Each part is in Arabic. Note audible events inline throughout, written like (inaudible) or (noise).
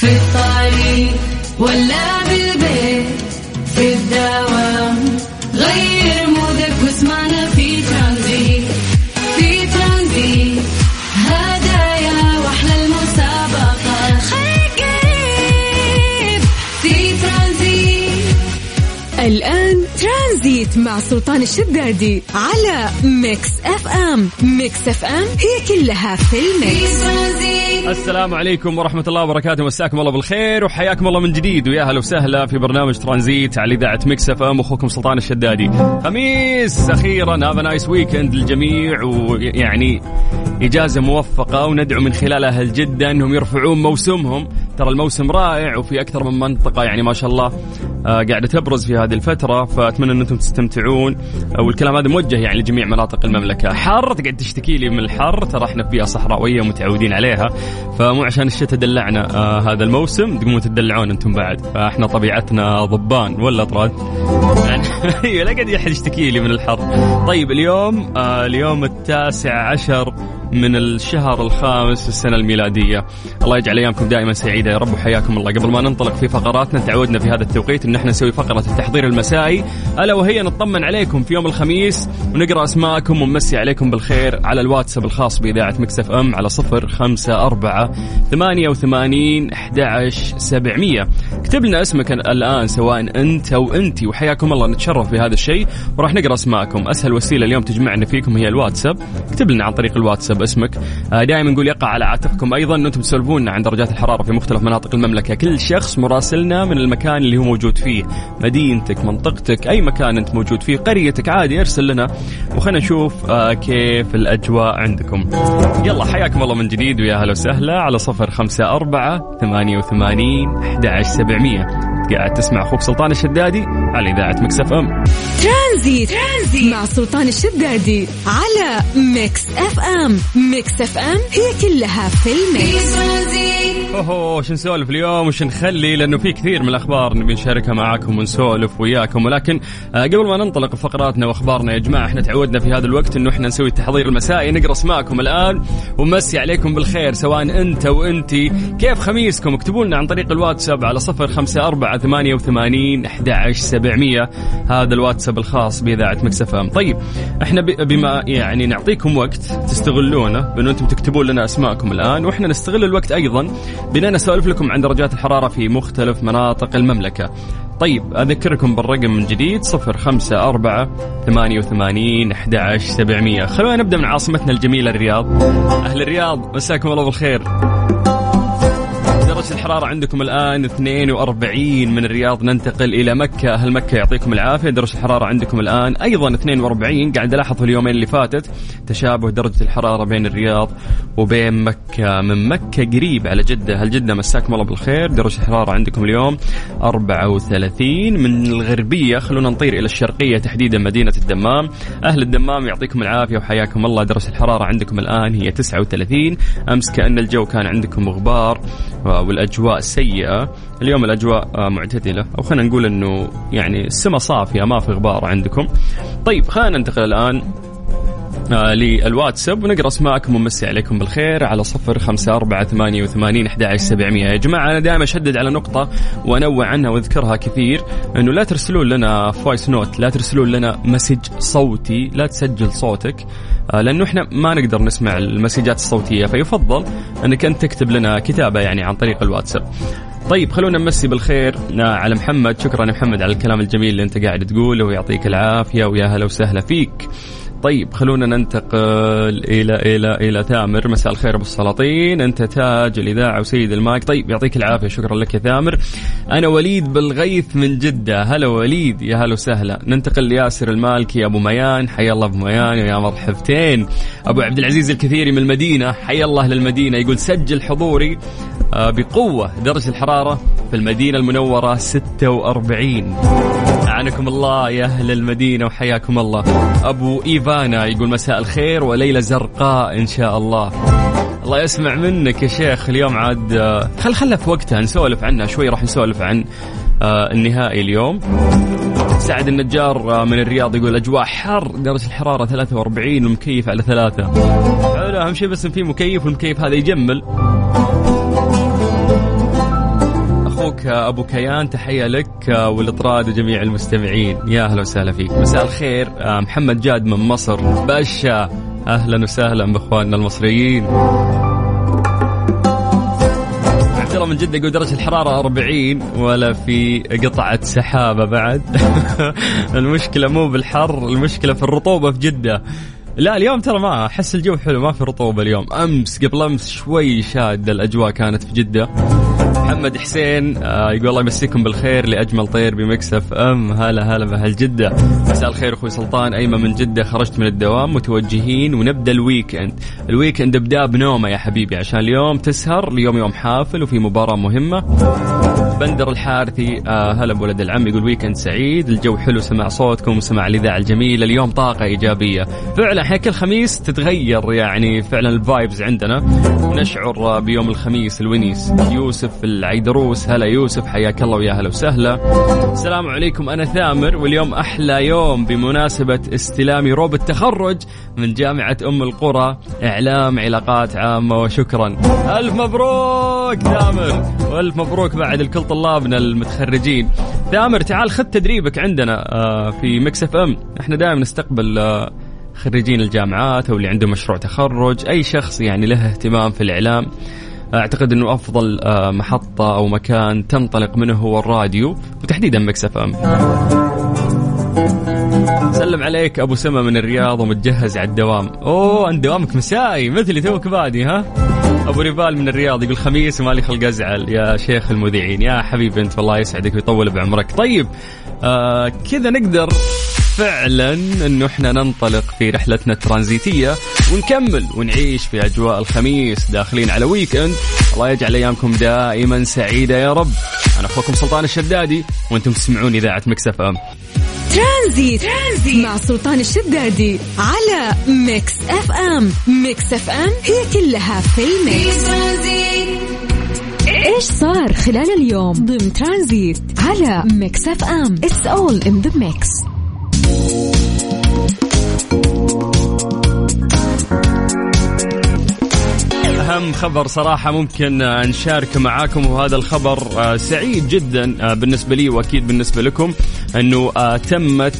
في الطريق ولا بالبيت في الدوام غير مودك واسمعنا في ترانزيت في ترانزيت. هدايا وأحلى المسابقة. قريب. في ترانزيت. الآن ترانزيت سلطان الشدادي على Mix FM. Mix FM هي كلها في ال mix. السلام عليكم ورحمة الله وبركاته. مساكم الله بالخير وحياكم الله من جديد. ويا هلا وسهلا في برنامج ترانزيت على إذاعة Mix FM. أخوكم سلطان الشدادي. خميس أخيرا. هذا nice weekend للجميع. ويعني إجازة موفقة وندعو من خلالها أهل جدة أنهم يرفعون موسمهم. ترى الموسم رائع وفي أكثر من منطقة. يعني ما شاء الله آه، قاعدة تبرز في هذه الفترة. فأتمنى أن أنتم تستمتعون. آه، والكلام هذا موجه يعني لجميع مناطق المملكة. حر تقعد تشتكي لي من الحر. ترى إحنا في بيئة صحراوية ومتعودين عليها. فمو عشان الشتاء دلعنا آه هذا الموسم. تقومون تدلعون أنتم بعد. فإحنا طبيعتنا ضبان. ولا طراد؟ يعني (laughs) أيوه لا قاعد أحد يشتكي لي من الحر. طيب اليوم آه اليوم التاسع عشر من الشهر الخامس في السنة الميلادية. الله يجعل أيامكم دائما سعيدة يا رب وحياكم الله. قبل ما ننطلق في فقراتنا تعودنا في هذا التوقيت أن إحنا نسوي فقرة التحضير المسائي. ألا وهي نطمن عليكم في يوم الخميس ونقرأ أسماءكم ونمسي عليكم بالخير على الواتساب الخاص بإذاعة مكسف أم على صفر خمسة أربعة ثمانية وثمانين سبعمية. اكتب لنا اسمك الآن سواء أنت أو أنتي وحياكم الله نتشرف بهذا الشيء. وراح نقرأ أسماءكم. أسهل وسيلة اليوم تجمعنا فيكم هي الواتساب. اكتب لنا عن طريق الواتساب اسمك آه، دائما نقول يقع على عاتقكم أيضا أن أنتم تسولفون عن درجات الحرارة في مختلف مناطق المملكة. كل شخص مراسلنا من المكان اللي هو موجود فيه. مدينتك منطقتك أي مكان أنت موجود فيه. قريتك عادي ارسل لنا. وخلنا نشوف آه، كيف الأجواء عندكم. يلا حياكم الله من جديد ويا هلا وسهلا على صفر خمسة أربعة ثمانية وثمانين أحد سبعمية. قاعد تسمع أخوك سلطان الشدادي على إذاعة Mix FM. ترانزيت, ترانزيت مع سلطان الشدادي على Mix FM. Mix FM هي كلها في ال mix. اوه وش نسولف اليوم؟ وش نخلي؟ لأنه في كثير من الأخبار نبي نشاركها معاكم ونسولف وياكم. ولكن آه، قبل ما ننطلق فقراتنا وأخبارنا يا جماعة إحنا تعودنا في هذا الوقت إنه إحنا نسوي التحضير المسائي. نقرا اسماءكم الآن. ونمسي عليكم بالخير سواء أنت وانتي كيف خميسكم؟ اكتبوا لنا عن طريق الواتساب على صفر خمسة أربعة ثمانية وثمانين أحد سبعمية. هذا الواتساب الخاص. بإذاعة مكسفة طيب إحنا بما يعني نعطيكم وقت تستغلونه بأنه أنتم تكتبون لنا أسماءكم الآن وإحنا نستغل الوقت أيضا بأننا نسولف لكم عن درجات الحرارة في مختلف مناطق المملكة. طيب أذكركم بالرقم من جديد صفر خمسة أربعة ثمانية وثمانين أحد سبعمية. خلونا نبدأ من عاصمتنا الجميلة الرياض. أهل الرياض مساكم الله بالخير. درجة الحرارة عندكم الآن 42 من الرياض. ننتقل إلى مكة. أهل مكة يعطيكم العافية. درجة الحرارة عندكم الآن أيضا 42 قاعد ألاحظ في اليومين اللي فاتت تشابه درجة الحرارة بين الرياض وبين مكة. من مكة قريب على جدة. هل جدة مساكم الله بالخير؟ درجة الحرارة عندكم اليوم 34 من الغربية خلونا نطير إلى الشرقية تحديدا مدينة الدمام. أهل الدمام يعطيكم العافية وحياكم الله. درجة الحرارة عندكم الآن هي 39 أمس كأن الجو كان عندكم غبار والأجواء سيئة. اليوم الأجواء آه، معتدلة. أو خلينا نقول إنه يعني السماء صافية ما في غبار عندكم. طيب خلينا ننتقل الآن للواتساب ونقرأ أسماءكم ونمسي عليكم بالخير على صفر خمسة أربعة ثمانية وثمانين أحد سبعمية يا جماعة أنا دائما أشدد على نقطة وأنوه عنها وأذكرها كثير أنه لا ترسلون لنا voice note لا ترسلون لنا message صوتي لا تسجل صوتك آه، لأنه إحنا ما نقدر نسمع المسجات الصوتية فيفضل إنك أنت تكتب لنا كتابة يعني عن طريق الواتساب. طيب خلونا نمسي بالخير آه، على محمد شكرا يا محمد على الكلام الجميل اللي أنت قاعد تقوله ويعطيك العافية ويا هلا وسهلا فيك. طيب خلونا ننتقل إلى إلى إلى ثامر. مساء الخير أبو السلاطين. أنت تاج الإذاعة وسيد المايك. طيب يعطيك العافية. شكرا لك يا ثامر. أنا وليد بالغيث من جدة. هلا وليد. يا هلا وسهلا. ننتقل لياسر المالكي أبو ميان. حيا الله أبو ميان ويا مرحبتين. أبو عبد العزيز الكثيري من المدينة. حيا الله للمدينة. يقول سجل حضوري آه، بقوة درجة الحرارة في المدينة المنورة 46 أعانكم الله يا أهل المدينة وحياكم الله. أبو إيفانا يقول مساء الخير وليلة زرقاء إن شاء الله. الله يسمع منك يا شيخ اليوم عاد آه، خل خلها في وقتها نسولف عنها شوي راح نسولف عن آه، النهائي اليوم. سعد النجار آه، من الرياض يقول أجواء حر درجة الحرارة 43 والمكيف على ثلاثة. حلو أهم شيء بس إن في مكيف والمكيف هذا يجمل. أخوك أبو كيان تحية لك والإطراد وجميع المستمعين. يا أهلا وسهلا فيك. مساء الخير. محمد جاد من مصر. باشا أهلا وسهلا بإخواننا المصريين. عبد الله من جدة يقول درجة الحرارة 40 ولا في قطعة سحابة بعد. (laughs) المشكلة مو بالحر المشكلة في الرطوبة في جدة. لا اليوم ترى ما أحس الجو حلو ما في رطوبة اليوم. أمس قبل أمس شوي شاد الأجواء كانت في جدة. محمد حسين آه يقول الله يمسيكم بالخير لأجمل طير بمكسف ام. هلا هلا باهل جدة. مساء الخير أخوي سلطان. أيمن من جدة خرجت من الدوام متوجهين ونبدأ ال weekend ال weekend ابدا بنومة يا حبيبي عشان اليوم تسهر اليوم يوم حافل وفي مباراة مهمة. بندر الحارثي آه هلا بولد العم يقول weekend سعيد الجو حلو سمع صوتكم وسمع الإذاعة الجميلة. اليوم طاقة إيجابية. فعلا إحنا كل خميس تتغير يعني فعلا ال vibes عندنا. نشعر بيوم الخميس الونيس. يوسف العيدروس هلا يوسف حياك الله ويا هلا وسهلا. السلام عليكم أنا ثامر واليوم أحلى يوم بمناسبة استلامي روب التخرج من جامعة أم القرى. إعلام علاقات عامة وشكرا. ألف مبروك ثامر وألف مبروك بعد الكل طلابنا المتخرجين. ثامر تعال خذ تدريبك عندنا آه، في Mix FM. إحنا دائما نستقبل آه، خريجين الجامعات أو اللي عنده مشروع تخرج أي شخص يعني له اهتمام في الإعلام. أعتقد إنه أفضل آه، محطة أو مكان تنطلق منه هو الراديو وتحديدا Mix FM. سلم عليك أبو سما من الرياض ومتجهز على الدوام. أوه أنت دوامك مسائي مثلي توك بادي ها؟ أبو ريفال من الرياض يقول خميس ومالي خلق أزعل. يا شيخ المذيعين يا حبيبي أنت والله يسعدك ويطول بعمرك. طيب آه كذا نقدر فعلا إنه إحنا ننطلق في رحلتنا الترانزيتية ونكمل ونعيش في أجواء الخميس داخلين على weekend الله يجعل أيامكم دائما سعيدة يا رب. أنا أخوكم سلطان الشدادي وأنتم تسمعون إذاعة Mix FM. ترانزيت. ترانزيت مع سلطان الشدادي على Mix FM. Mix FM هي كلها في ال mix. إيش صار خلال اليوم؟ ضمن ترانزيت على Mix FM. It's all in the mix أهم خبر صراحة ممكن نشاركه معاكم وهذا الخبر آه، سعيد جدا آه، بالنسبة لي وأكيد بالنسبة لكم أنه آه، تمت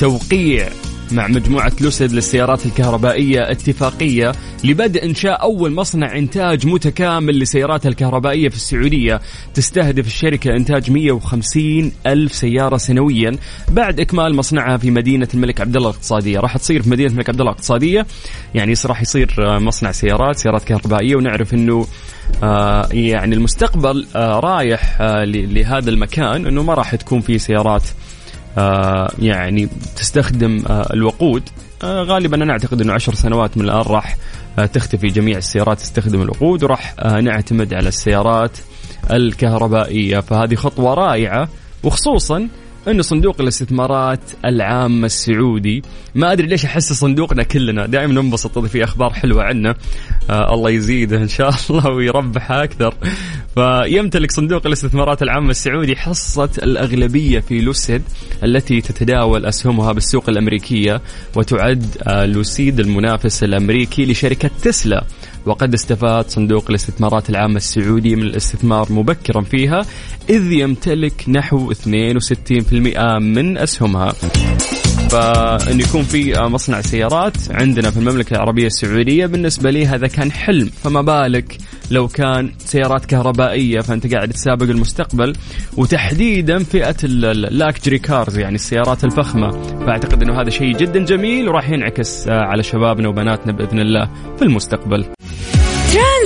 توقيع مع مجموعة لوسيد للسيارات الكهربائية اتفاقية لبدء إنشاء أول مصنع إنتاج متكامل للسيارات الكهربائية في السعودية. تستهدف الشركة إنتاج 150 ألف سيارة سنويا بعد إكمال مصنعها في مدينة الملك عبد الله الاقتصادية. راح تصير في مدينة الملك عبد الله الاقتصادية. يعني راح يصير مصنع سيارات سيارات كهربائية. ونعرف أنه آه يعني المستقبل آه رايح آه لهذا المكان أنه ما راح تكون في سيارات آه، يعني تستخدم آه، الوقود. آه، غالبا أنا أعتقد إنه عشر سنوات من الآن راح تختفي جميع السيارات تستخدم الوقود وراح نعتمد على السيارات الكهربائية. فهذه خطوة رائعة وخصوصا إنه صندوق الاستثمارات العامة السعودي. ما أدري ليش أحس صندوقنا كلنا دائما ننبسط إذا في أخبار حلوة عنه آه الله يزيده إن شاء (laughs) الله ويربحها أكثر. فيمتلك صندوق الاستثمارات العامة السعودي حصة الأغلبية في لوسيد التي تتداول أسهمها بالسوق الأمريكية وتعد آه لوسيد المنافس الأمريكي لشركة تسلا. وقد استفاد صندوق الاستثمارات العامة السعودي من الاستثمار مبكرا فيها إذ يمتلك نحو 62% من أسهمها. فإن يكون في مصنع سيارات عندنا في المملكة العربية السعودية بالنسبة لي هذا كان حلم. فما بالك لو كان سيارات كهربائية فأنت قاعد تسابق المستقبل وتحديدا فئة ال luxury cars يعني السيارات الفخمة. فأعتقد إنه هذا شيء جدا جميل وراح ينعكس على شبابنا وبناتنا بإذن الله في المستقبل.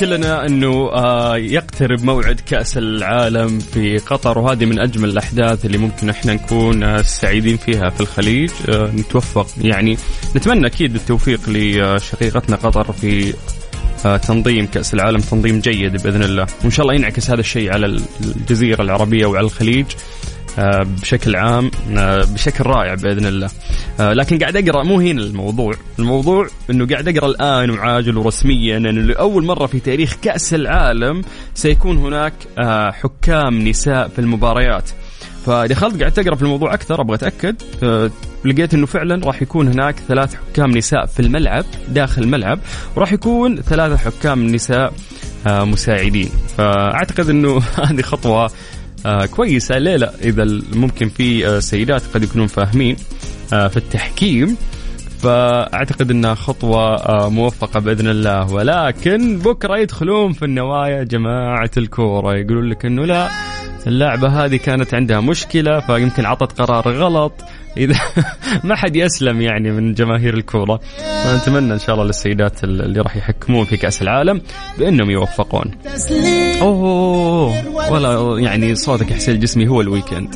كلنا أنه آه، يقترب موعد كأس العالم في قطر وهذه من أجمل الأحداث اللي ممكن إحنا نكون آه، سعيدين فيها في الخليج. آه، نتوفق يعني نتمنى أكيد التوفيق لشقيقتنا قطر في تنظيم كأس العالم تنظيم جيد بإذن الله. وإن شاء الله ينعكس هذا الشيء على الجزيرة العربية وعلى الخليج. بشكل عام آه، بشكل رائع بإذن الله. آه، لكن قاعد أقرأ مو هنا الموضوع. الموضوع إنه قاعد أقرأ الآن وعاجل ورسميا انه لأول مرة في تاريخ كأس العالم سيكون هناك حكام نساء في المباريات. فدخلت قاعد اقرا في الموضوع أكثر أبغى أتأكد لقيت إنه فعلا راح يكون هناك ثلاث حكام نساء في الملعب داخل الملعب وراح يكون ثلاثة حكام نساء مساعدين. فأعتقد إنه (laughs) هذه خطوة آه كويسة. ليه لا إذا ممكن في آه سيدات قد يكونون فاهمين آه في التحكيم. فأعتقد إنها خطوة آه موفقة بإذن الله. ولكن بكرة يدخلون في النوايا جماعة الكورة. يقولون لك إنه لا اللعبة هذه كانت عندها مشكلة فيمكن عطت قرار غلط. إذا (laughs) ما حد يسلم يعني من جماهير الكورة. فنتمنى إن شاء الله للسيدات اللي راح يحكمون في كأس العالم بأنهم يوفقون. أوه! ولا يعني صوتك حسين الجسمي هو ال weekend.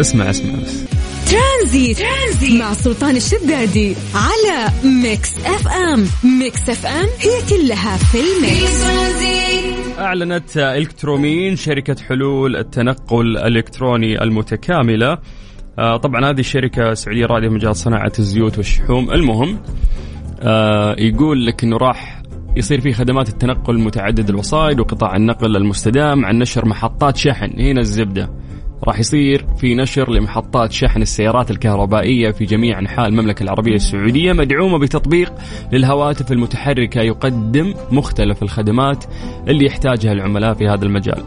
اسمع اسمع بس. ترانزيت. ترانزيت مع سلطان الشدادي على Mix FM. Mix FM هي كلها في ال mix. أعلنت إلكترومين شركة حلول التنقل الإلكتروني المتكاملة. آه طبعا هذه الشركة سعودية رائدة في مجال صناعة الزيوت والشحوم. المهم آه يقول لك إنه راح يصير في خدمات التنقل متعدد الوسائط وقطاع النقل المستدام عن نشر محطات شحن هنا الزبدة. راح يصير في نشر لمحطات شحن السيارات الكهربائية في جميع أنحاء المملكة العربية السعودية مدعومة بتطبيق للهواتف المتحركة يقدم مختلف الخدمات اللي يحتاجها العملاء في هذا المجال.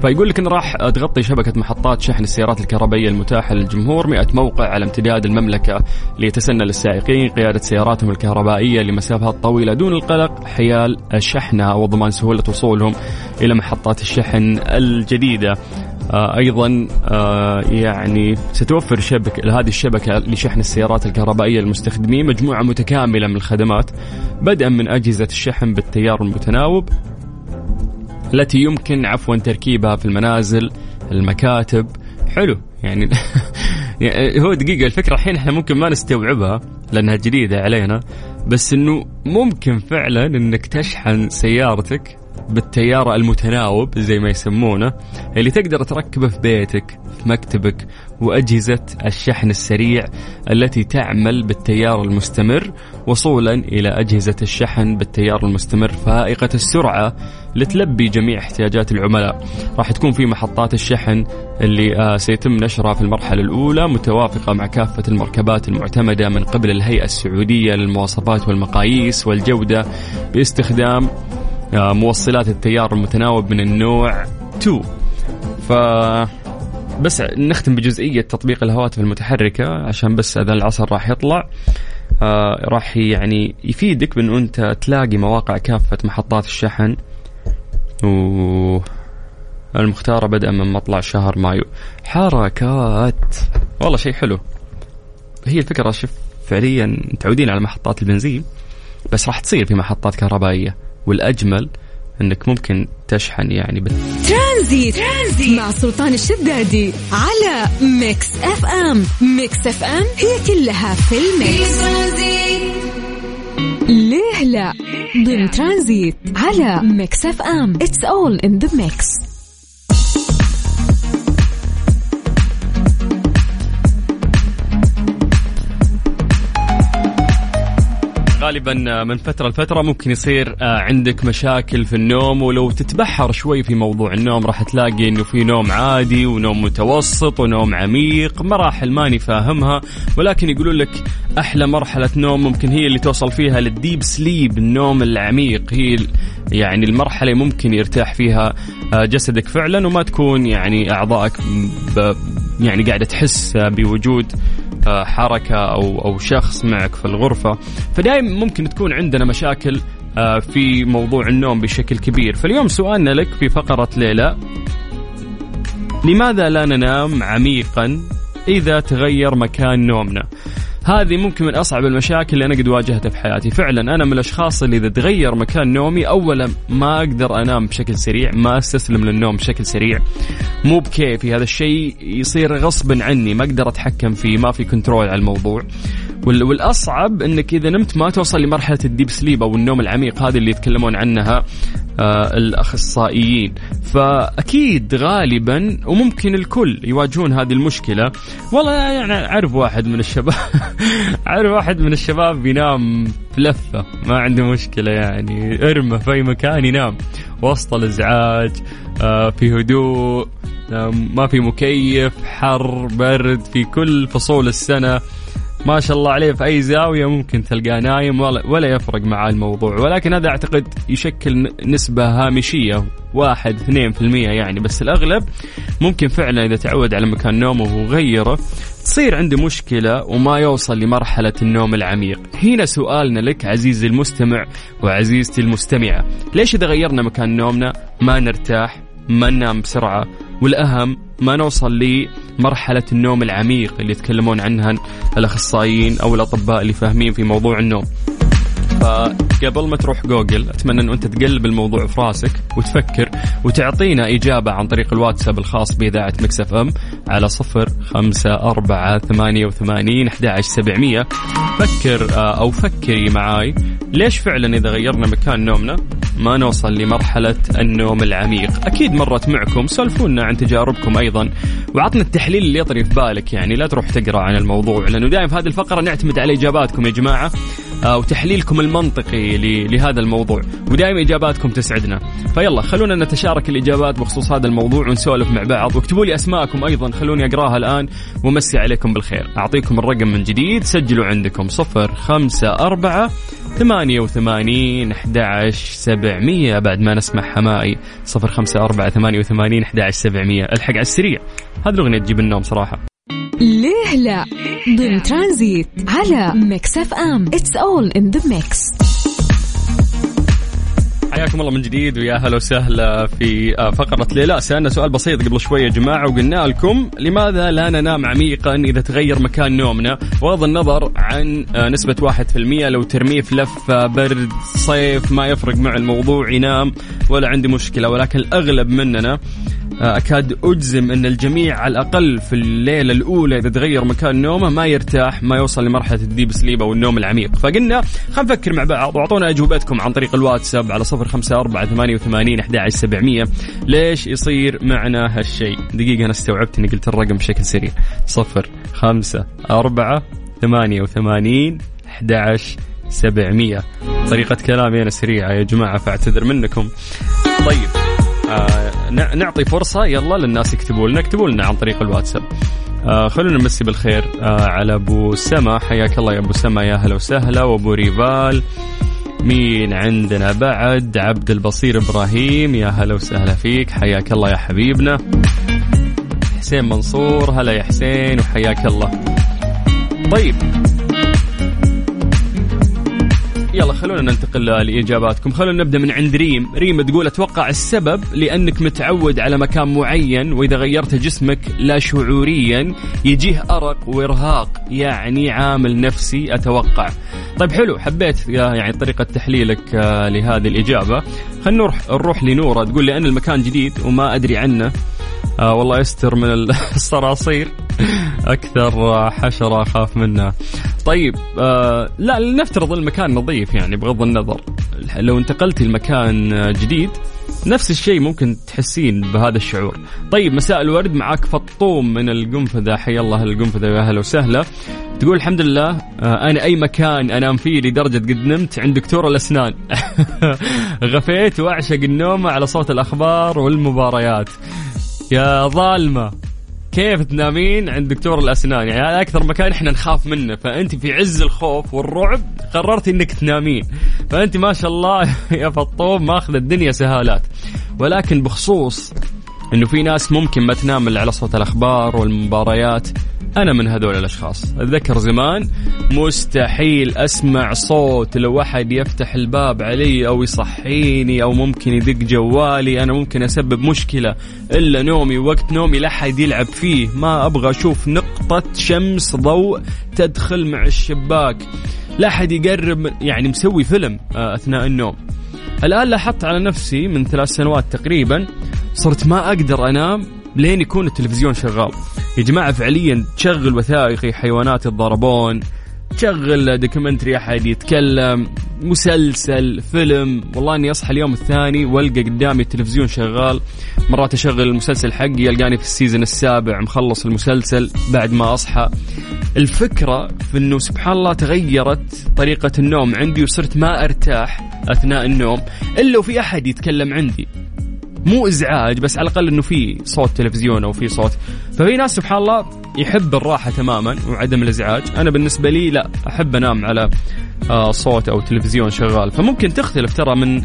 فيقول لك إن راح تغطي شبكة محطات شحن السيارات الكهربائية المتاحة للجمهور 100 موقع على امتداد المملكة ليتسنى للسائقين قيادة سياراتهم الكهربائية لمسافات طويلة دون القلق حيال شحنها وضمان سهولة وصولهم إلى محطات الشحن الجديدة. أيضا آه يعني ستوفر شبكه هذه الشبكة لشحن السيارات الكهربائية للمستخدمين مجموعة متكاملة من الخدمات بدءا من أجهزة الشحن بالتيار المتناوب التي يمكن عفوا تركيبها في المنازل المكاتب. حلو يعني, (laughs) يعني هو دقيقة الفكرة الحين إحنا ممكن ما نستوعبها لأنها جديدة علينا بس إنه ممكن فعلا إنك تشحن سيارتك بالتيار المتناوب زي ما يسمونه اللي تقدر تركبه في بيتك في مكتبك وأجهزة الشحن السريع التي تعمل بالتيار المستمر وصولا إلى أجهزة الشحن بالتيار المستمر فائقة السرعة لتلبي جميع احتياجات العملاء. راح تكون في محطات الشحن اللي آه، سيتم نشرها في المرحلة الأولى متوافقة مع كافة المركبات المعتمدة من قبل الهيئة السعودية للمواصفات والمقاييس والجودة باستخدام موصلات التيار المتناوب من النوع 2 ف بس نختم بجزئية تطبيق الهواتف المتحركة عشان بس هذا العصر راح يطلع. آه راح يعني يفيدك بأنه أنت تلاقي مواقع كافة محطات الشحن. و المختارة بدءا من مطلع شهر مايو. حركات. والله شيء حلو. هي الفكرة شوف فعليا متعودين على محطات البنزين بس راح تصير في محطات كهربائية. والأجمل إنك ممكن تشحن يعني بال... ترانزيت. ترانزيت مع سلطان الشدادي على Mix FM. Mix FM هي كلها في ال mix. ليه لا؟ ضمن ترانزيت على Mix FM. It's all in the mix غالبا من فترة لفترة ممكن يصير آه، عندك مشاكل في النوم ولو تتبحر شوي في موضوع النوم راح تلاقي إنه في نوم عادي ونوم متوسط ونوم عميق مراحل ماني فاهمها ولكن يقولون لك أحلى مرحلة نوم ممكن هي اللي توصل فيها للديب سليب النوم العميق. هي يعني المرحلة ممكن يرتاح فيها آه، جسدك فعلا وما تكون يعني أعضائك يعني قاعدة تحس بوجود حركة أو أو شخص معك في الغرفة فدائما ممكن تكون عندنا مشاكل آه، في موضوع النوم بشكل كبير. فاليوم سؤالنا لك في فقرة ليلى لماذا لا ننام عميقا إذا تغير مكان نومنا؟ هذه ممكن من أصعب المشاكل اللي أنا قد واجهتها في حياتي. فعلا أنا من الأشخاص اللي إذا تغير مكان نومي اولا ما أقدر أنام بشكل سريع ما أستسلم للنوم بشكل سريع. مو بكيفي هذا الشيء يصير غصبا عني ما أقدر أتحكم فيه ما في control على الموضوع. والأصعب إنك إذا نمت ما توصل لمرحلة ال deep sleep أو النوم العميق هذه اللي يتكلمون عنها آه الأخصائيين. فأكيد غالبا وممكن الكل يواجهون هذه المشكلة. والله يعني أعرف واحد من الشباب (laughs) أعرف واحد من الشباب بينام في لفة ما عنده مشكلة يعني ارمى في أي مكان ينام. وسط الأزعاج آه في هدوء ما في مكيف حر برد في كل فصول السنة. ما شاء الله عليه في أي زاوية ممكن تلقاه نايم ولا, يفرق معاه الموضوع. ولكن هذا أعتقد يشكل نسبة هامشية واحد اثنين في المية يعني. بس الأغلب ممكن فعلا إذا تعود على مكان نومه وغيره تصير عنده مشكلة وما يوصل لمرحلة النوم العميق. هنا سؤالنا لك عزيزي المستمع وعزيزتي المستمعة ليش إذا غيرنا مكان نومنا ما نرتاح ما ننام بسرعة؟ والأهم ما نوصل لمرحلة النوم العميق اللي يتكلمون عنها الأخصائيين أو الأطباء اللي فاهمين في موضوع النوم. فقبل ما تروح جوجل أتمنى انه أنت تقلب الموضوع في راسك وتفكر وتعطينا إجابة عن طريق الواتساب الخاص بإذاعة Mix FM على صفر خمسة أربعة ثمانية وثمانين أحد سبعمية. فكر آه، أو فكري معاي ليش فعلا إذا غيرنا مكان نومنا ما نوصل لمرحلة النوم العميق. أكيد مرت معكم سولفونا عن تجاربكم أيضا. وعطنا التحليل اللي يطري في بالك يعني لا تروح تقرأ عن الموضوع. لأنه دائما في هذه الفقرة نعتمد على إجاباتكم يا جماعة آه، وتحليلكم المنطقي لهذا الموضوع. ودائما إجاباتكم تسعدنا. فيلا خلونا نتشارك الإجابات بخصوص هذا الموضوع ونسولف مع بعض. واكتبوا لي أسماءكم أيضا خلوني أقرأها الآن ومسي عليكم بالخير. أعطيكم الرقم من جديد سجلوا عندكم صفر خمسة أربعة ثمانية وثمانين أحد سبعمية بعد ما نسمع حماقي صفر خمسة أربعة ثمانية وثمانين أحد سبعمية. الحق على السريع. هذه الأغنية تجيب النوم صراحة. ليه لا؟ ضمن ترانزيت على Mix FM. It's all in the mix حياكم الله من جديد ويا هلا وسهلا في آه، فقرة ليه لا. سألنا سؤال بسيط قبل شوية يا جماعة وقلنا لكم لماذا لا ننام عميقا إذا تغير مكان نومنا؟ بغض النظر عن آه، نسبة واحد في المية لو ترميه في لفة برد صيف ما يفرق مع الموضوع ينام ولا عندي مشكلة ولكن الأغلب مننا آه، أكاد أجزم أن الجميع على الأقل في الليلة الأولى إذا تغير مكان نومه ما يرتاح ما يوصل لمرحلة الديب سليب أو النوم العميق. فقلنا خلينا نفكر مع بعض وأعطونا أجوبتكم عن طريق الواتساب على صفر خمسة أربعة ثمانية وثمانين أحد سبعمية. ليش يصير معنا هالشيء؟ دقيقة أنا استوعبت إني قلت الرقم بشكل سريع. صفر خمسة أربعة ثمانية وثمانين أحد سبعمية. طريقة كلامي أنا سريعة يا جماعة فاعتذر منكم. طيب. آه نعطي فرصة يلا للناس يكتبوا لنا اكتبوا لنا عن طريق الواتساب. آه خلونا نمسي بالخير آه على أبو سما. حياك الله يا أبو سما يا هلا وسهلا. وأبو ريفال مين عندنا بعد؟ عبد البصير إبراهيم يا هلا وسهلا فيك. حياك الله يا حبيبنا. حسين منصور هلا يا حسين وحياك الله. طيب يلا خلونا ننتقل لإجاباتكم. خلونا نبدأ من عند ريم. ريم تقول أتوقع السبب لأنك متعود على مكان معين وإذا غيرت جسمك لا شعوريا يجيه أرق وإرهاق يعني عامل نفسي أتوقع. طيب حلو حبيت يعني طريقة تحليلك آه، لهذه الإجابة. خلينا نروح نروح لنورة. تقول لأن المكان جديد وما أدري عنه. آه والله يستر من (laughs) الصراصير. أكثر حشرة أخاف منها. طيب آه لا لنفترض المكان نظيف يعني بغض النظر. لو انتقلتي لمكان جديد نفس الشيء ممكن تحسين بهذا الشعور. طيب مساء الورد معاك فطوم من القنفذة. حي الله القنفذة يا أهلا وسهلا. تقول الحمد لله آه، أنا أي مكان أنام فيه لدرجة قد نمت عند دكتور الأسنان. (laughs) غفيت وأعشق النوم على صوت الأخبار والمباريات. يا ظالمة. كيف تنامين عند دكتور الأسنان؟ يعني هذا أكثر مكان إحنا نخاف منه فأنت في عز الخوف والرعب قررت إنك تنامين. فأنت ما شاء الله (laughs) يا فطوم ماخذ الدنيا سهالات. ولكن بخصوص إنه في ناس ممكن ما تنام الا على صوت الأخبار والمباريات. أنا من هذول الأشخاص. أتذكر زمان مستحيل أسمع صوت لو أحد يفتح الباب علي أو يصحيني أو ممكن يدق جوالي. أنا ممكن أسبب مشكلة إلا نومي وقت نومي لا أحد يلعب فيه. ما أبغى أشوف نقطة شمس ضوء تدخل مع الشباك. لا أحد يقرب يعني مسوي فيلم آه، أثناء النوم. الآن لاحظت على نفسي من ثلاث سنوات تقريبا صرت ما أقدر أنام لين يكون التلفزيون شغال. يا جماعة فعليا تشغل وثائقي حيوانات الضربون تشغل documentary أحد يتكلم مسلسل فيلم. والله إني أصحى اليوم الثاني وألقى قدامي التلفزيون شغال. مرات أشغل المسلسل حقي يلقاني في ال season السابع مخلص المسلسل بعد ما أصحى. الفكرة في إنه سبحان الله تغيرت طريقة النوم عندي وصرت ما أرتاح أثناء النوم إلا وفي أحد يتكلم عندي. مو إزعاج بس على الأقل إنه في صوت تلفزيون أو في صوت. ففي ناس سبحان الله يحب الراحة تماما وعدم الإزعاج. أنا بالنسبة لي لا أحب أنام على آه، صوت أو تلفزيون شغال. فممكن تختلف ترى من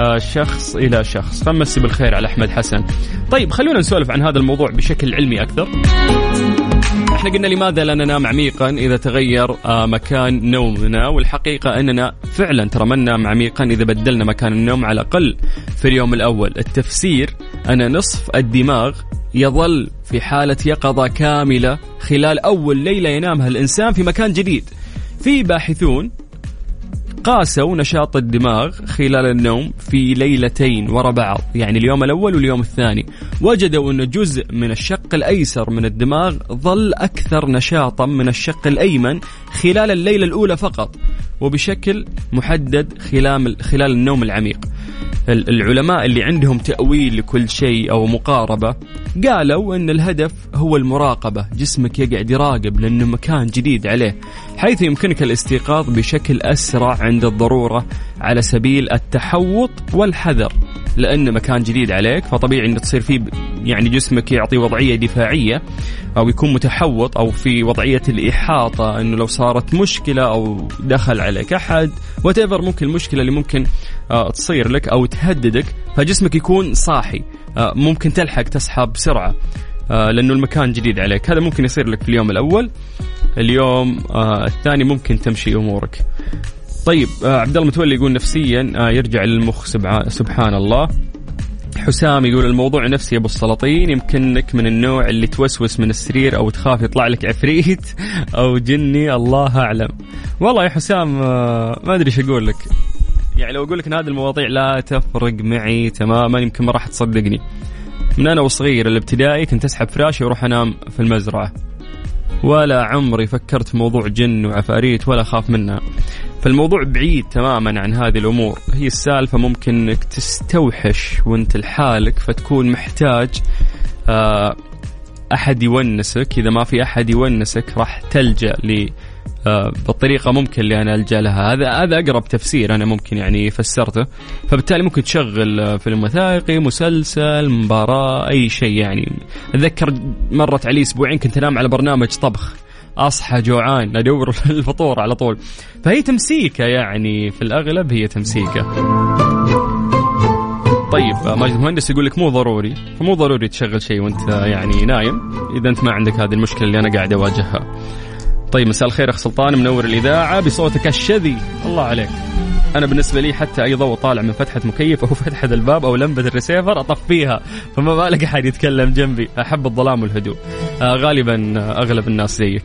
آه، شخص إلى شخص. فمسي بالخير على أحمد حسن. طيب خلونا نسولف عن هذا الموضوع بشكل علمي أكثر. إحنا قلنا لماذا لا ننام عميقا إذا تغير آه، مكان نومنا؟ والحقيقة أننا فعلا ترى ما ننام عميقا إذا بدلنا مكان النوم على الأقل. في اليوم الأول التفسير أن نصف الدماغ يظل في حالة يقظة كاملة خلال أول ليلة ينامها الإنسان في مكان جديد. في باحثون قاسوا نشاط الدماغ خلال النوم في ليلتين ورا بعض يعني اليوم الأول واليوم الثاني. وجدوا أن جزء من الشق الأيسر من الدماغ ظل أكثر نشاطا من الشق الأيمن خلال الليلة الأولى فقط وبشكل محدد خلال خلال النوم العميق. العلماء اللي عندهم تأويل لكل شيء أو مقاربة قالوا أن الهدف هو المراقبة جسمك يقعد يراقب لأنه مكان جديد عليه حيث يمكنك الاستيقاظ بشكل أسرع عند الضرورة على سبيل التحوط والحذر. لأن مكان جديد عليك فطبيعي أن تصير فيه يعني جسمك يعطي وضعية دفاعية أو يكون متحوط أو في وضعية الإحاطة أنه لو صارت مشكلة أو دخل عليك أحد وات ممكن المشكلة اللي ممكن آه، تصير لك أو تهددك فجسمك يكون صاحي آه، ممكن تلحق تصحى بسرعة آه، لأنه المكان جديد عليك. هذا ممكن يصير لك في اليوم الأول اليوم الثاني ممكن تمشي أمورك. طيب عبد الله متولي يقول نفسيا يرجع للمخ سبحان الله. حسام يقول الموضوع نفسي أبو السلاطين يمكنك من النوع اللي توسوس من السرير أو تخاف يطلع لك عفريت (laughs) أو جني الله أعلم. والله يا حسام ما أدري إيش أقول لك. يعني لو أقول لك إن هذه المواضيع لا تفرق معي تماما يمكن ما راح تصدقني. من أنا وصغير الابتدائي كنت أسحب فراشي وأروح أنام في المزرعة. ولا عمري فكرت في موضوع جن وعفاريت ولا أخاف منها. فالموضوع بعيد تماما عن هذه الأمور. هي السالفة ممكن إنك تستوحش وأنت لحالك فتكون محتاج آه، أحد يونسك. إذا ما في أحد يونسك راح تلجأ آه، بالطريقة ممكن اللي أنا ألجأ لها. هذا هذا أقرب تفسير أنا ممكن يعني فسرته. فبالتالي ممكن تشغل آه، فيلم وثائقي مسلسل مباراة أي شيء يعني. أتذكر مرت علي أسبوعين كنت أنام على برنامج طبخ. أصحى جوعان أدور (laughs) الفطور على طول. فهي تمسيكة يعني في الأغلب هي تمسيكة. طيب ماجد المهندس يقول لك مو ضروري فمو ضروري تشغل شيء وأنت يعني نايم إذا أنت ما عندك هذه المشكلة اللي أنا قاعد أواجهها. طيب مساء الخير أخ سلطان منور الإذاعة بصوتك الشذي. الله عليك. أنا بالنسبة لي حتى أي ضوء طالع من فتحة مكيف أو (laughs) فتحة الباب أو لمبة الريسيفر اطفيها فما بالك أحد يتكلم جنبي. أحب الظلام والهدوء. آه غالبا أغلب الناس زيك.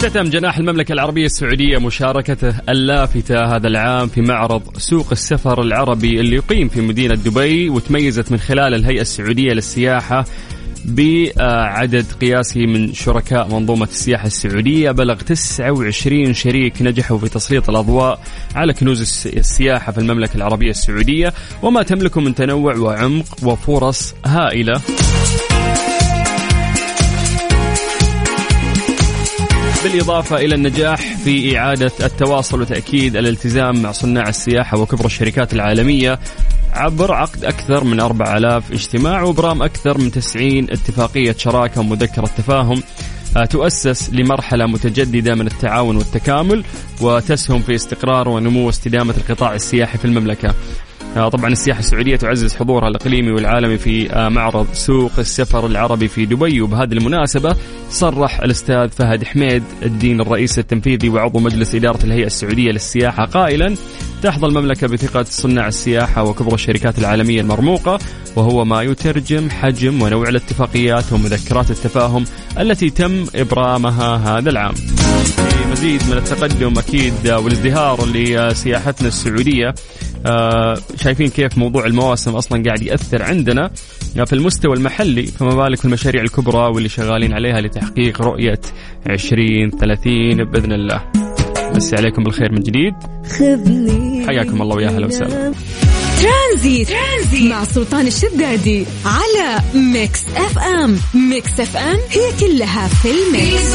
اختتم جناح المملكة العربية السعودية مشاركته اللافتة هذا العام في معرض سوق السفر العربي اللي يقيم في مدينة دبي وتميزت من خلال الهيئة السعودية للسياحة بعدد قياسي من شركاء منظومة السياحة السعودية. بلغ 29 شريك نجحوا في تسليط الأضواء على كنوز السياحة في المملكة العربية السعودية. وما تملكه من تنوع وعمق وفرص هائلة. بالإضافة إلى النجاح في إعادة التواصل وتأكيد الالتزام مع صناع السياحة وكبرى الشركات العالمية عبر عقد أكثر من 4000 اجتماع وبرام أكثر من 90 اتفاقية شراكة ومذكرة تفاهم آه، تؤسس لمرحلة متجددة من التعاون والتكامل وتسهم في استقرار ونمو واستدامة القطاع السياحي في المملكة. طبعا السياحة السعودية تعزز حضورها الإقليمي والعالمي في آه، معرض سوق السفر العربي في دبي. وبهذه المناسبة صرح الأستاذ فهد حميد الدين الرئيس التنفيذي وعضو مجلس إدارة الهيئة السعودية للسياحة قائلا تحظى المملكة بثقة صناع السياحة وكبرى الشركات العالمية المرموقة وهو ما يترجم حجم ونوع الاتفاقيات ومذكرات التفاهم التي تم إبرامها هذا العام. مزيد من التقدم أكيد والازدهار لسياحتنا السعودية. آه، شايفين كيف موضوع المواسم أصلا قاعد يأثر عندنا في المستوى المحلي فما بالك في المشاريع الكبرى واللي شغالين عليها لتحقيق رؤية 2030 بإذن الله. مسي عليكم بالخير من جديد. حياكم الله ويا أهلا وسهلا. ترانزيت. ترانزيت مع سلطان الشدادي على Mix FM، Mix FM هي كلها في ال mix.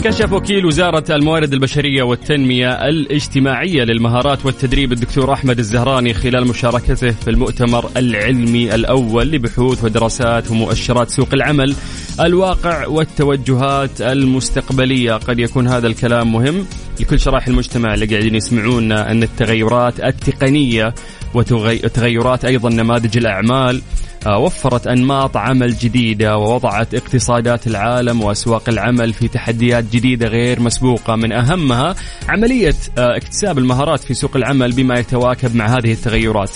كشف وكيل وزارة الموارد البشرية والتنمية الاجتماعية للمهارات والتدريب الدكتور أحمد الزهراني خلال مشاركته في المؤتمر العلمي الأول لبحوث ودراسات ومؤشرات سوق العمل. الواقع والتوجهات المستقبلية. قد يكون هذا الكلام مهم لكل شرائح المجتمع اللي قاعدين يسمعونا أن التغيرات التقنية وتغيرات أيضا نماذج الأعمال آه، وفرت أنماط عمل جديدة ووضعت اقتصادات العالم وأسواق العمل في تحديات جديدة غير مسبوقة. من أهمها عملية آه، اكتساب المهارات في سوق العمل بما يتواكب مع هذه التغيرات.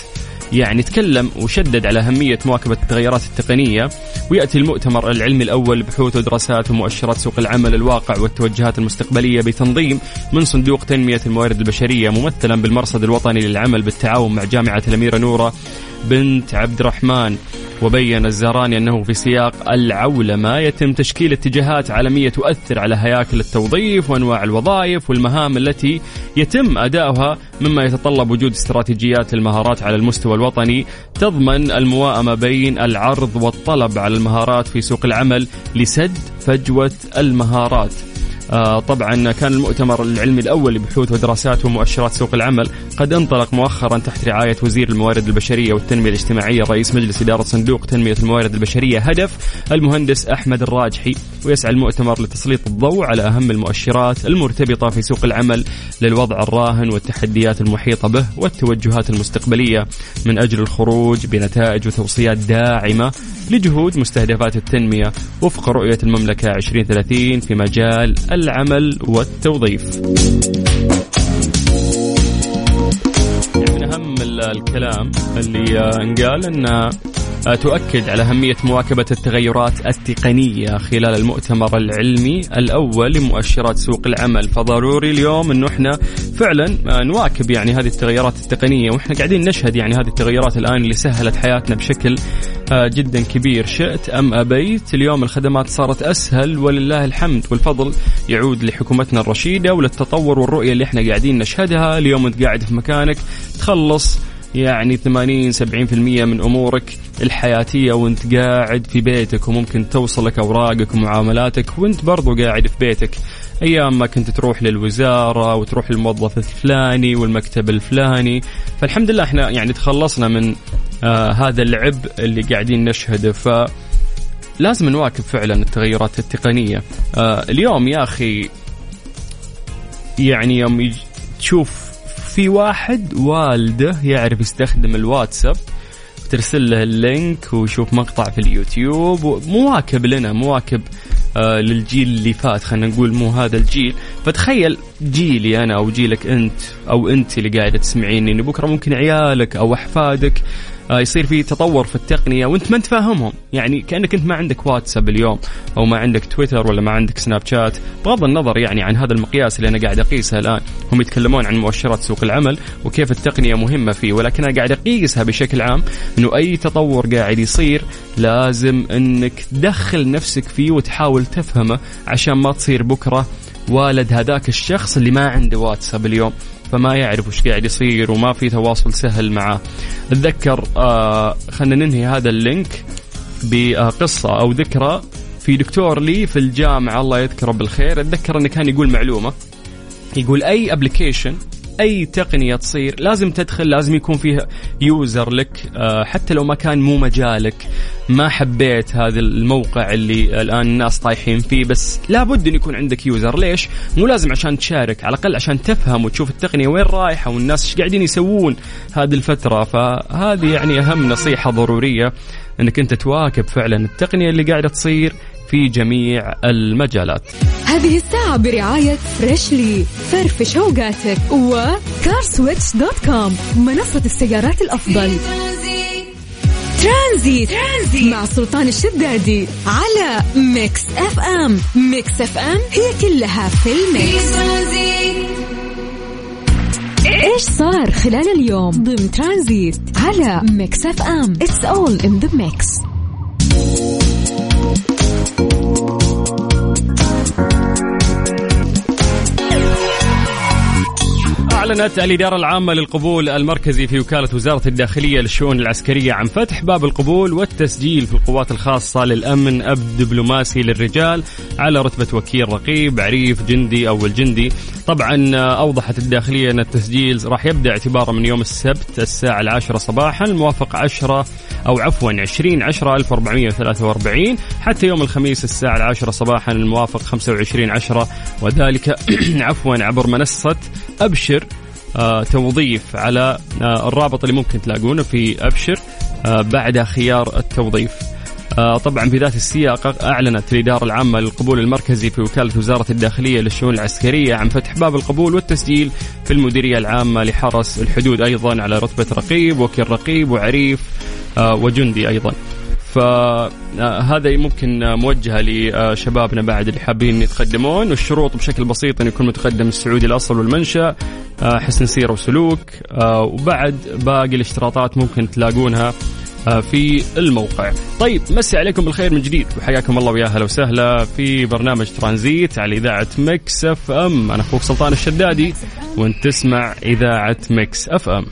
يعني تكلم وشدد على أهمية مواكبة التغيرات التقنية ويأتي المؤتمر العلمي الأول لبحوث ودراسات ومؤشرات سوق العمل الواقع والتوجهات المستقبلية بتنظيم من صندوق تنمية الموارد البشرية ممثلا بالمرصد الوطني للعمل بالتعاون مع جامعة الأميرة نورة بنت عبد الرحمن وبين الزهراني أنه في سياق العولمة يتم تشكيل اتجاهات عالمية تؤثر على هياكل التوظيف وأنواع الوظائف والمهام التي يتم أداؤها مما يتطلب وجود استراتيجيات المهارات على المستوى الوطني تضمن المواءمة بين العرض والطلب على المهارات في سوق العمل لسد فجوة المهارات. طبعا كان المؤتمر العلمي الأول لبحوث ودراسات ومؤشرات سوق العمل. قد انطلق مؤخرا تحت رعاية وزير الموارد البشرية والتنمية الاجتماعية رئيس مجلس إدارة صندوق تنمية الموارد البشرية هدف المهندس أحمد الراجحي ويسعى المؤتمر لتسليط الضوء على أهم المؤشرات المرتبطة في سوق العمل للوضع الراهن والتحديات المحيطة به والتوجهات المستقبلية من أجل الخروج بنتائج وتوصيات داعمة لجهود مستهدفات التنمية وفق رؤية المملكة 2030 في مجال العمل والتوظيف. يعني من أهم الكلام اللي انقال أن تؤكد على أهمية مواكبة التغيرات التقنية خلال المؤتمر العلمي الأول لمؤشرات سوق العمل. فضروري اليوم أنه إحنا فعلا نواكب يعني هذه التغيرات التقنية وإحنا قاعدين نشهد يعني هذه التغيرات الآن اللي سهلت حياتنا بشكل آه، جدا كبير. شئت أم أبيت؟ اليوم الخدمات صارت أسهل ولله الحمد والفضل يعود لحكومتنا الرشيدة وللتطور والرؤية اللي إحنا قاعدين نشهدها. اليوم أنت قاعد في مكانك تخلص يعني 80 70% من أمورك الحياتية وأنت قاعد في بيتك وممكن توصلك أوراقك ومعاملاتك وأنت برضو قاعد في بيتك. أيام ما كنت تروح للوزارة وتروح للموظف الفلاني والمكتب الفلاني. فالحمد لله إحنا يعني تخلصنا من آه هذا العبء اللي قاعدين نشهده. ف لازم نواكب فعلا التغيرات التقنية. آه اليوم يا أخي يعني يوم تشوف في واحد والده يعرف يستخدم الواتساب ترسل له اللينك ويشوف مقطع في اليوتيوب مواكب لنا مواكب آه للجيل اللي فات خلينا نقول مو هذا الجيل. فتخيل جيلي أنا أو جيلك أنت أو أنت اللي قاعدة تسمعيني إنه بكرة ممكن عيالك أو أحفادك آه، يصير في تطور في التقنية وأنت ما انت فاهمهم يعني كأنك أنت ما عندك واتساب اليوم أو ما عندك تويتر ولا ما عندك سناب شات. بغض النظر يعني عن هذا المقياس اللي أنا قاعد أقيسه الآن. هم يتكلمون عن مؤشرات سوق العمل وكيف التقنية مهمة فيه ولكن أنا قاعد أقيسها بشكل عام إنه أي تطور قاعد يصير لازم إنك تدخل نفسك فيه وتحاول تفهمه عشان ما تصير بكرة والد هذاك الشخص اللي ما عنده واتساب اليوم فما يعرف وش قاعد يصير وما في تواصل سهل معه أتذكر آه خلينا ننهي هذا ال link بقصة أو ذكرى في دكتور لي في الجامعة الله يذكره بالخير. أتذكر إنه كان يقول معلومة يقول أي application أي تقنية تصير لازم تدخل لازم يكون فيها user لك. آه، حتى لو ما كان مو مجالك ما حبيت هذا الموقع اللي الآن الناس طايحين فيه بس لابد إن يكون عندك user ليش؟ مو لازم عشان تشارك على الأقل عشان تفهم وتشوف التقنية وين رايحة والناس إيش قاعدين يسوون هذه الفترة. فهذه يعني أهم نصيحة ضرورية إنك أنت تواكب فعلا التقنية اللي قاعدة تصير. في جميع المجالات. هذه الساعة برعاية فريشلي فرفش اوقاتك و CarSwitch dot com منصة السيارات الأفضل. ترانزيت. ترانزيت. مع سلطان الشدادي على Mix FM Mix FM هي كلها في ال mix. إيش صار خلال اليوم؟ ضمن ترانزيت على Mix FM it's all in the mix أعلنت الإدارة العامة للقبول المركزي في وكالة وزارة الداخلية للشؤون العسكرية عن فتح باب القبول والتسجيل في القوات الخاصة للأمن أب دبلوماسي للرجال على رتبة وكيل رقيب عريف جندي أو الجندي طبعا أوضحت الداخلية أن التسجيل راح يبدأ اعتبارا من يوم السبت الساعة العاشرة صباحا الموافق 10 أو عفوا 20 10 1443 حتى يوم الخميس الساعة العاشرة صباحا الموافق 25 10 وذلك (clears throat) عفوا عبر منصة أبشر. توظيف على آه الرابط اللي ممكن تلاقونه في أبشر آه بعد خيار التوظيف. آه طبعا في ذات السياق أعلنت الإدارة العامة للقبول المركزي في وكالة وزارة الداخلية للشؤون العسكرية عن فتح باب القبول والتسجيل في المديرية العامة لحرس الحدود أيضا على رتبة رقيب وكيل رقيب وعريف آه وجندي أيضا. فهذا ممكن موجهة لشبابنا بعد اللي حابين يتقدمون. والشروط بشكل بسيط انه يكون متقدم السعودي الأصل والمنشأ آه، حسن سيره وسلوك آه، وبعد باقي الاشتراطات ممكن تلاقونها آه، في الموقع. طيب مسي عليكم بالخير من جديد وحياكم الله ويا هلا وسهلا في برنامج ترانزيت على إذاعة Mix FM. أنا أخوك سلطان الشدادي وأنت تسمع إذاعة مكس أف أم.